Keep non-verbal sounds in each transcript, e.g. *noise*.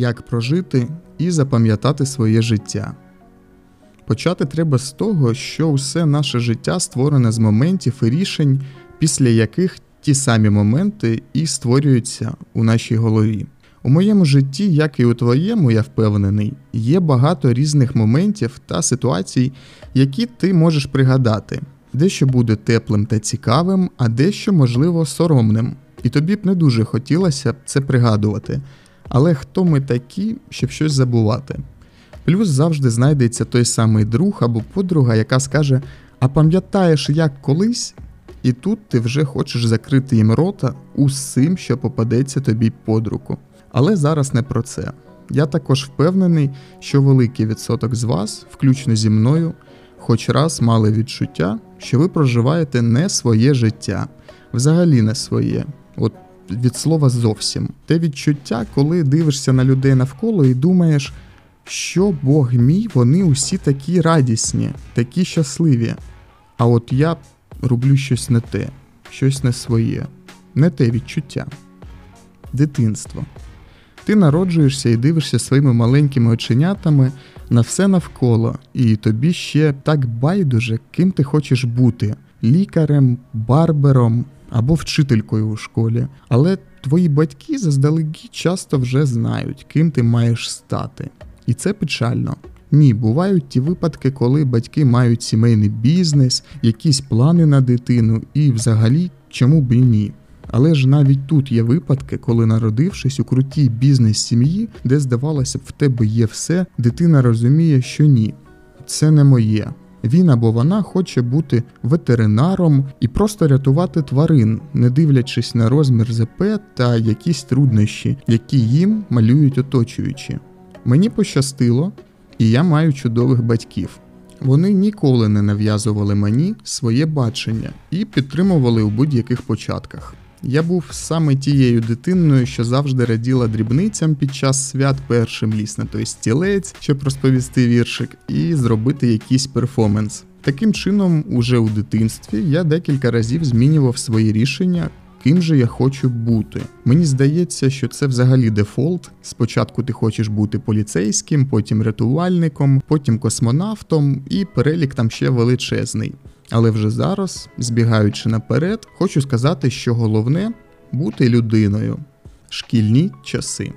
як прожити і запам'ятати своє життя. Почати треба з того, що усе наше життя створене з моментів і рішень, після яких ті самі моменти і створюються у нашій голові. У моєму житті, як і у твоєму, я впевнений, є багато різних моментів та ситуацій, які ти можеш пригадати. Дещо буде теплим та цікавим, а дещо, можливо, соромним. І тобі б не дуже хотілося це пригадувати. Але хто ми такі, щоб щось забувати? Плюс завжди знайдеться той самий друг або подруга, яка скаже: А пам'ятаєш, як колись? І тут ти вже хочеш закрити їм рота усім, що попадеться тобі под руку. Але зараз не про це. Я також впевнений, що великий відсоток з вас, включно зі мною, хоч раз мали відчуття, що ви проживаєте не своє життя, взагалі не своє. От від слова зовсім. Те відчуття, коли дивишся на людей навколо і думаєш, що Бог мій, вони усі такі радісні, такі щасливі. А от я роблю щось не те, щось не своє, не те відчуття. Дитинство. Ти народжуєшся і дивишся своїми маленькими оченятами на все навколо, і тобі ще так байдуже, ким ти хочеш бути лікарем, барбером або вчителькою у школі. Але твої батьки заздалегідь часто вже знають, ким ти маєш стати. І це печально. Ні, бувають ті випадки, коли батьки мають сімейний бізнес, якісь плани на дитину, і взагалі чому б і ні. Але ж навіть тут є випадки, коли, народившись у крутій бізнес-сім'ї, де здавалося б, в тебе є все, дитина розуміє, що ні, це не моє. Він або вона хоче бути ветеринаром і просто рятувати тварин, не дивлячись на розмір ЗП та якісь труднощі, які їм малюють оточуючі. Мені пощастило, і я маю чудових батьків. Вони ніколи не нав'язували мені своє бачення і підтримували у будь-яких початках. Я був саме тією дитиною, що завжди раділа дрібницям під час свят першим ліс на той стілець, щоб розповісти віршик, і зробити якийсь перформанс. Таким чином, уже у дитинстві я декілька разів змінював свої рішення. Ким же я хочу бути? Мені здається, що це взагалі дефолт. Спочатку ти хочеш бути поліцейським, потім рятувальником, потім космонавтом, і перелік там ще величезний. Але вже зараз, збігаючи наперед, хочу сказати, що головне бути людиною. Шкільні часи.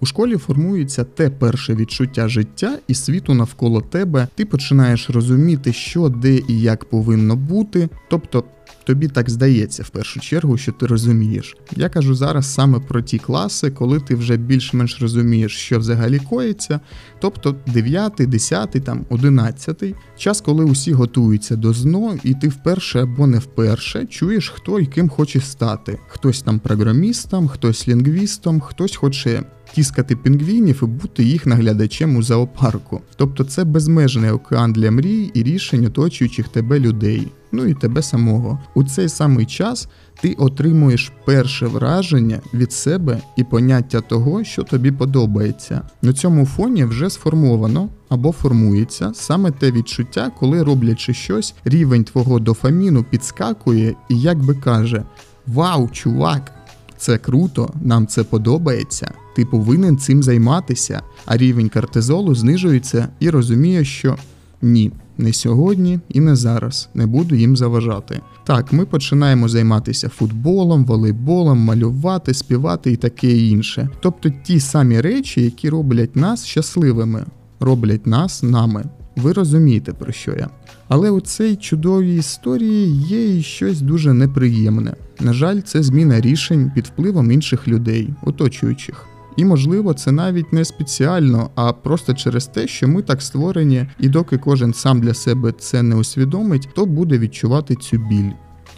У школі формується те перше відчуття життя і світу навколо тебе. Ти починаєш розуміти, що де і як повинно бути. Тобто тобі так здається в першу чергу, що ти розумієш. Я кажу зараз саме про ті класи, коли ти вже більш-менш розумієш, що взагалі коїться. Тобто 9, 10, там 11, час, коли усі готуються до ЗНО, і ти вперше або не вперше чуєш, хто і ким хоче стати. Хтось там програмістом, хтось лінгвістом, хтось хоче. Тіскати пінгвінів і бути їх наглядачем у зоопарку. Тобто це безмежний океан для мрій і рішень оточуючих тебе людей ну і тебе самого. У цей самий час ти отримуєш перше враження від себе і поняття того, що тобі подобається. На цьому фоні вже сформовано або формується саме те відчуття, коли роблячи щось, рівень твого дофаміну підскакує і як би каже: Вау, чувак! Це круто, нам це подобається. Ти повинен цим займатися, а рівень кортизолу знижується і розуміє, що ні, не сьогодні і не зараз не буду їм заважати. Так, ми починаємо займатися футболом, волейболом, малювати, співати і таке інше. Тобто ті самі речі, які роблять нас щасливими, роблять нас нами. Ви розумієте, про що я. Але у цій чудовій історії є і щось дуже неприємне. На жаль, це зміна рішень під впливом інших людей, оточуючих. І, можливо, це навіть не спеціально, а просто через те, що ми так створені, і доки кожен сам для себе це не усвідомить, то буде відчувати цю біль.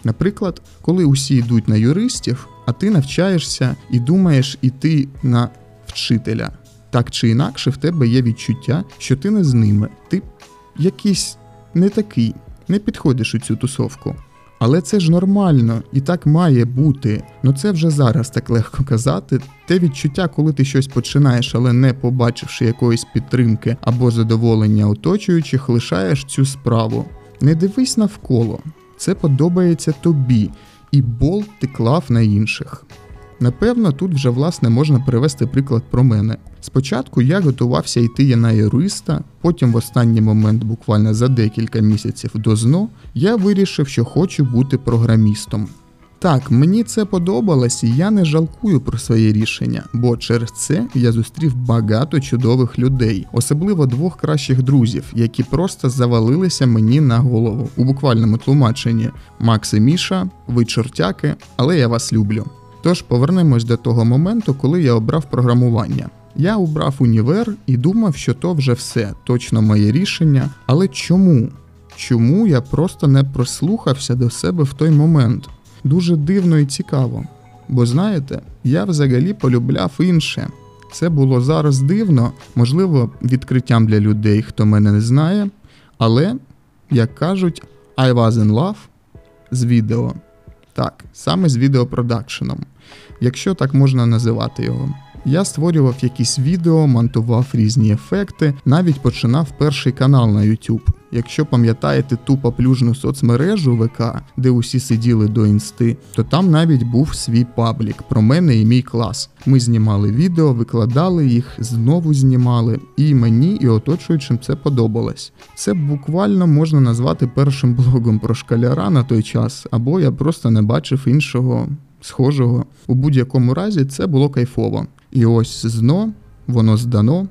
Наприклад, коли усі йдуть на юристів, а ти навчаєшся і думаєш іти на вчителя. Так чи інакше, в тебе є відчуття, що ти не з ними, ти якийсь не такий, не підходиш у цю тусовку. Але це ж нормально і так має бути. Ну це вже зараз так легко казати. Те відчуття, коли ти щось починаєш, але не побачивши якоїсь підтримки або задоволення оточуючих, лишаєш цю справу. Не дивись навколо, це подобається тобі, і болт ти клав на інших. Напевно, тут вже власне можна привести приклад про мене. Спочатку я готувався йти на юриста, потім в останній момент, буквально за декілька місяців до ЗНО, я вирішив, що хочу бути програмістом. Так, мені це подобалось, і я не жалкую про своє рішення, бо через це я зустрів багато чудових людей, особливо двох кращих друзів, які просто завалилися мені на голову у буквальному тлумаченні. Макс і Міша, ви чортяки, але я вас люблю. Тож повернемось до того моменту, коли я обрав програмування. Я обрав універ і думав, що то вже все, точно моє рішення. Але чому? Чому я просто не прослухався до себе в той момент? Дуже дивно і цікаво. Бо знаєте, я взагалі полюбляв інше. Це було зараз дивно, можливо, відкриттям для людей, хто мене не знає. Але, як кажуть, I was in love з відео. Так, саме з відеопродакшеном, якщо так можна називати його. Я створював якісь відео, монтував різні ефекти, навіть починав перший канал на YouTube. Якщо пам'ятаєте ту поплюжну соцмережу ВК, де усі сиділи до інсти, то там навіть був свій паблік про мене і мій клас. Ми знімали відео, викладали їх, знову знімали, і мені, і оточуючим це подобалось. Це буквально можна назвати першим блогом про шкаляра на той час, або я просто не бачив іншого схожого. У будь-якому разі це було кайфово. І ось зно, воно здано,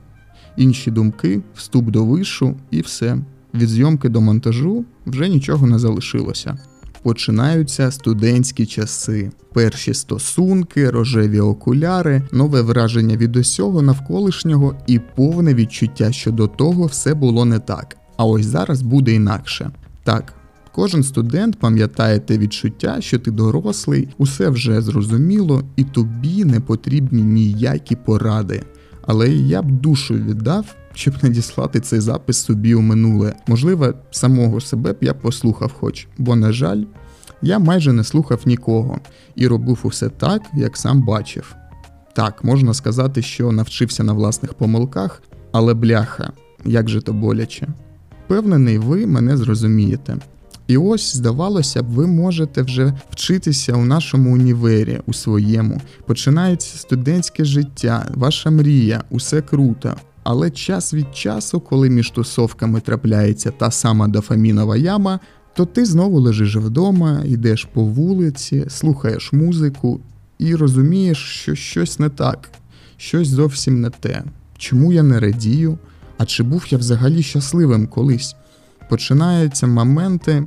інші думки, вступ до вишу і все. Від зйомки до монтажу вже нічого не залишилося. Починаються студентські часи, перші стосунки, рожеві окуляри, нове враження від усього навколишнього і повне відчуття, що до того все було не так. А ось зараз буде інакше. Так, кожен студент пам'ятає те відчуття, що ти дорослий, усе вже зрозуміло, і тобі не потрібні ніякі поради. Але я б душу віддав, щоб надіслати цей запис собі у минуле. Можливо, самого себе б я послухав хоч, бо, на жаль, я майже не слухав нікого і робив усе так, як сам бачив. Так, можна сказати, що навчився на власних помилках, але бляха, як же то боляче. Впевнений, ви мене зрозумієте. І ось, здавалося б, ви можете вже вчитися у нашому універі, у своєму. Починається студентське життя, ваша мрія, усе круто. Але час від часу, коли між тусовками трапляється та сама дофамінова яма, то ти знову лежиш вдома, йдеш по вулиці, слухаєш музику і розумієш, що щось не так, щось зовсім не те. Чому я не радію? А чи був я взагалі щасливим колись? Починаються моменти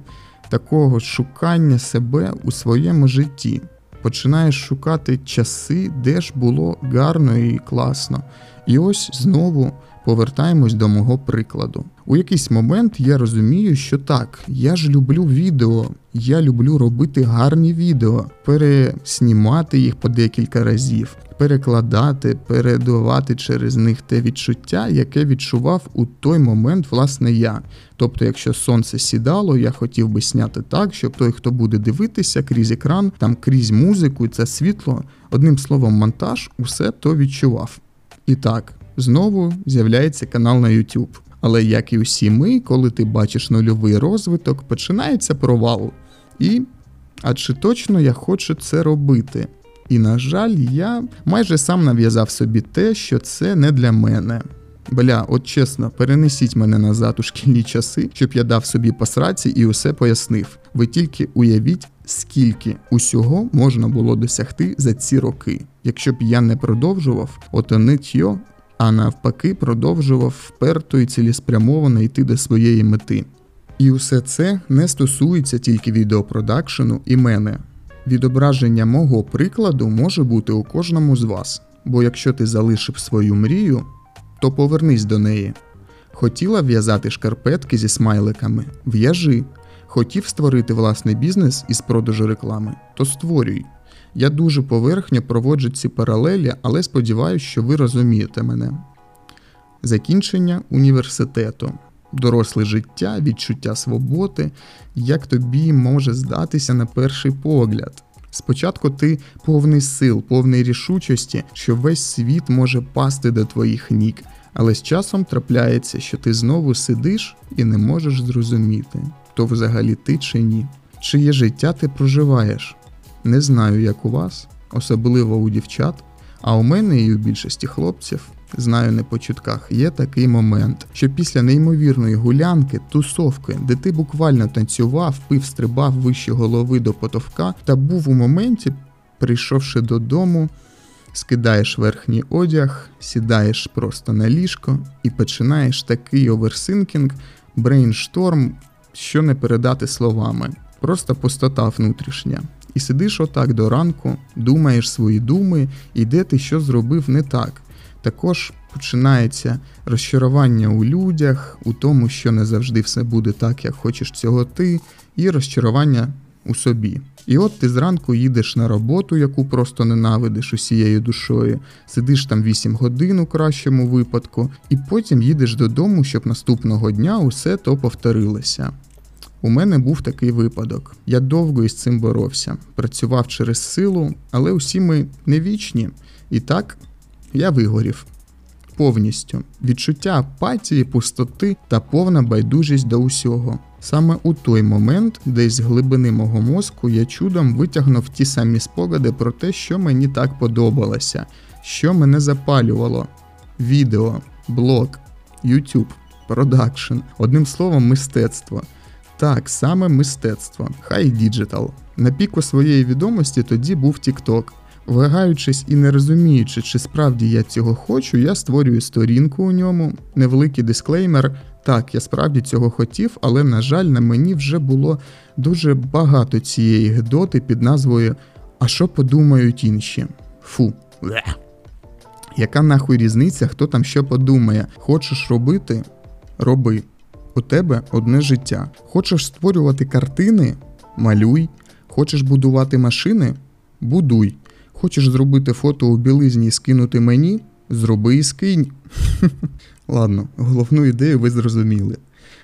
такого шукання себе у своєму житті. Починаєш шукати часи, де ж було гарно і класно. І ось знову повертаємось до мого прикладу. У якийсь момент я розумію, що так, я ж люблю відео, я люблю робити гарні відео, переснімати їх по декілька разів, перекладати, передавати через них те відчуття, яке відчував у той момент, власне, я. Тобто, якщо сонце сідало, я хотів би сняти так, щоб той, хто буде дивитися крізь екран, там крізь музику, і це світло, одним словом, монтаж, усе то відчував. І так, знову з'являється канал на YouTube. Але як і усі ми, коли ти бачиш нульовий розвиток, починається провал. І а чи точно я хочу це робити? І, на жаль, я майже сам нав'язав собі те, що це не для мене. Бля, от чесно, перенесіть мене назад у шкільні часи, щоб я дав собі посраці і усе пояснив. Ви тільки уявіть, скільки усього можна було досягти за ці роки. Якщо б я не продовжував, ото нитьо, а навпаки, продовжував вперто і цілеспрямовано йти до своєї мети. І усе це не стосується тільки відеопродакшену і мене. Відображення мого прикладу може бути у кожному з вас, бо якщо ти залишив свою мрію, то повернись до неї. Хотіла в'язати шкарпетки зі смайликами, в'яжи. Хотів створити власний бізнес із продажу реклами, то створюй. Я дуже поверхньо проводжу ці паралелі, але сподіваюся, що ви розумієте мене. Закінчення університету, доросле життя, відчуття свободи, як тобі може здатися на перший погляд. Спочатку ти повний сил, повний рішучості, що весь світ може пасти до твоїх ніг, але з часом трапляється, що ти знову сидиш і не можеш зрозуміти, то взагалі ти чи ні. Чиє життя ти проживаєш? Не знаю, як у вас, особливо у дівчат. А у мене і у більшості хлопців, знаю не по чутках, є такий момент, що після неймовірної гулянки, тусовки, де ти буквально танцював, пив, стрибав вище голови до потовка, та був у моменті, прийшовши додому, скидаєш верхній одяг, сідаєш просто на ліжко і починаєш такий overthinking, брейншторм, що не передати словами. Просто пустота внутрішня. І сидиш отак до ранку, думаєш свої думи, і де ти що зробив не так. Також починається розчарування у людях, у тому, що не завжди все буде так, як хочеш цього ти, і розчарування у собі. І от ти зранку їдеш на роботу, яку просто ненавидиш усією душою, сидиш там 8 годин у кращому випадку, і потім їдеш додому, щоб наступного дня усе то повторилося. У мене був такий випадок. Я довго із цим боровся, працював через силу, але усі ми не вічні. І так я вигорів повністю відчуття апатії, пустоти та повна байдужість до усього. Саме у той момент, десь з глибини мого мозку, я чудом витягнув ті самі спогади про те, що мені так подобалося, що мене запалювало: відео, блог, YouTube, продакшн, одним словом, мистецтво. Так, саме мистецтво, хай digital. На піку своєї відомості тоді був TikTok. Вагаючись і не розуміючи, чи справді я цього хочу, я створюю сторінку у ньому, невеликий дисклеймер. Так, я справді цього хотів, але, на жаль, на мені вже було дуже багато цієї гидоти під назвою А що подумають інші? Фу. Яка нахуй різниця, хто там що подумає? Хочеш робити? Роби. У тебе одне життя. Хочеш створювати картини? Малюй. Хочеш будувати машини? Будуй. Хочеш зробити фото у білизні і скинути мені? Зроби і скинь. *laughs* Ладно, головну ідею ви зрозуміли.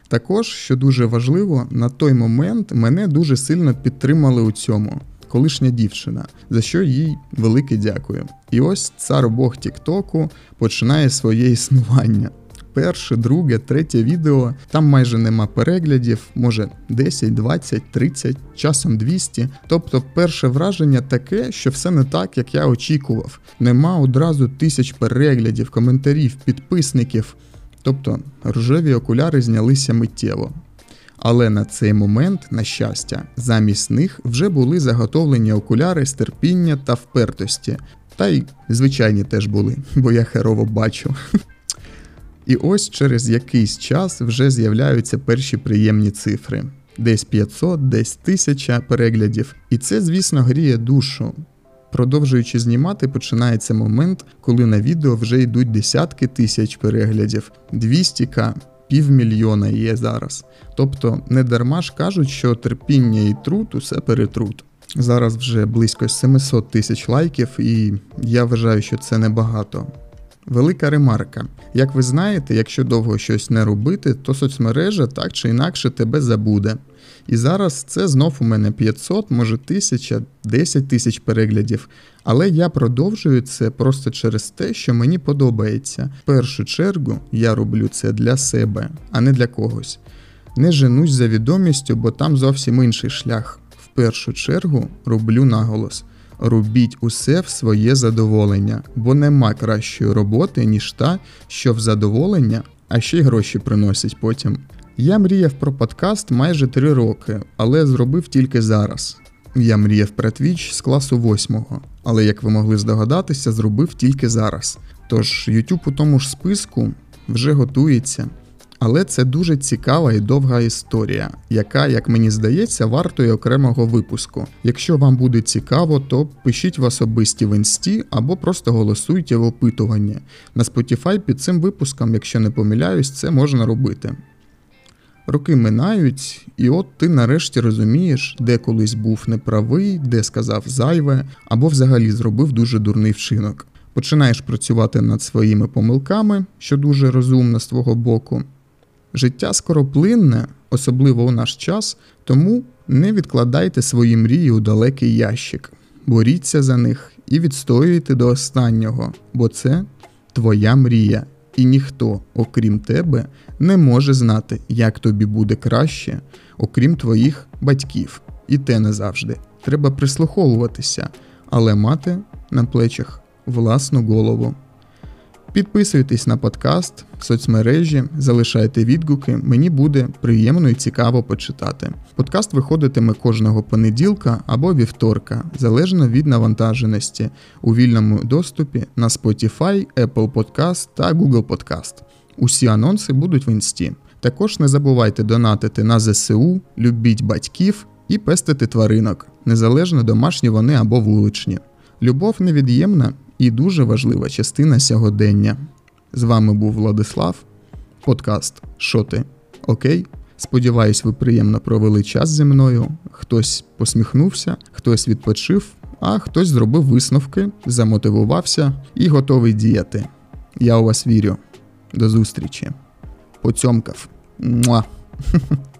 Також, що дуже важливо, на той момент мене дуже сильно підтримали у цьому. Колишня дівчина, за що їй велике дякую. І ось цар Бог Тіктоку починає своє існування перше, друге, третє відео. Там майже нема переглядів, може 10, 20, 30, часом 200. Тобто, перше враження таке, що все не так, як я очікував. Нема одразу тисяч переглядів, коментарів, підписників. Тобто рожеві окуляри знялися миттєво. Але на цей момент, на щастя, замість них вже були заготовлені окуляри з терпіння та впертості. Та й звичайні теж були, бо я херово бачу. *laughs* І ось через якийсь час вже з'являються перші приємні цифри. Десь 500, десь 1000 переглядів. І це, звісно, гріє душу. Продовжуючи знімати, починається момент, коли на відео вже йдуть десятки тисяч переглядів, 200к, півмільйона є зараз. Тобто не дарма ж кажуть, що терпіння і труд усе перетрут. Зараз вже близько 700 тисяч лайків, і я вважаю, що це небагато. Велика ремарка. Як ви знаєте, якщо довго щось не робити, то соцмережа так чи інакше тебе забуде. І зараз це знов у мене 500, може 1000, 10 тисяч переглядів. Але я продовжую це просто через те, що мені подобається. В першу чергу я роблю це для себе, а не для когось. Не женусь за відомістю, бо там зовсім інший шлях. В першу чергу роблю наголос. Робіть усе в своє задоволення, бо нема кращої роботи, ніж та, що в задоволення, а ще й гроші приносить потім. Я мріяв про подкаст майже три роки, але зробив тільки зараз. Я мріяв про твіч з класу восьмого, але як ви могли здогадатися, зробив тільки зараз. Тож YouTube у тому ж списку вже готується. Але це дуже цікава і довга історія, яка, як мені здається, вартує окремого випуску. Якщо вам буде цікаво, то пишіть в особисті в інсті або просто голосуйте в опитуванні. На Spotify під цим випуском, якщо не помиляюсь, це можна робити. Роки минають, і от ти нарешті розумієш, де колись був неправий, де сказав зайве, або взагалі зробив дуже дурний вчинок. Починаєш працювати над своїми помилками, що дуже розумно з твого боку. Життя скороплинне, особливо у наш час, тому не відкладайте свої мрії у далекий ящик, боріться за них і відстоюйте до останнього, бо це твоя мрія, і ніхто, окрім тебе, не може знати, як тобі буде краще, окрім твоїх батьків. І те не завжди. Треба прислуховуватися. але мати на плечах власну голову. Підписуйтесь на подкаст, соцмережі, залишайте відгуки, мені буде приємно і цікаво почитати. Подкаст виходитиме кожного понеділка або вівторка, залежно від навантаженості у вільному доступі на Spotify, Apple Podcast та Google Podcast. Усі анонси будуть в інсті. Також не забувайте донатити на ЗСУ, любіть батьків і пестити тваринок, незалежно домашні вони або вуличні. Любов невід'ємна і дуже важлива частина сьогодення. З вами був Владислав, подкаст Що ти? Окей? Сподіваюсь, ви приємно провели час зі мною. Хтось посміхнувся, хтось відпочив, а хтось зробив висновки, замотивувався і готовий діяти. Я у вас вірю. До зустрічі. Поцьомкав. Муа. *laughs*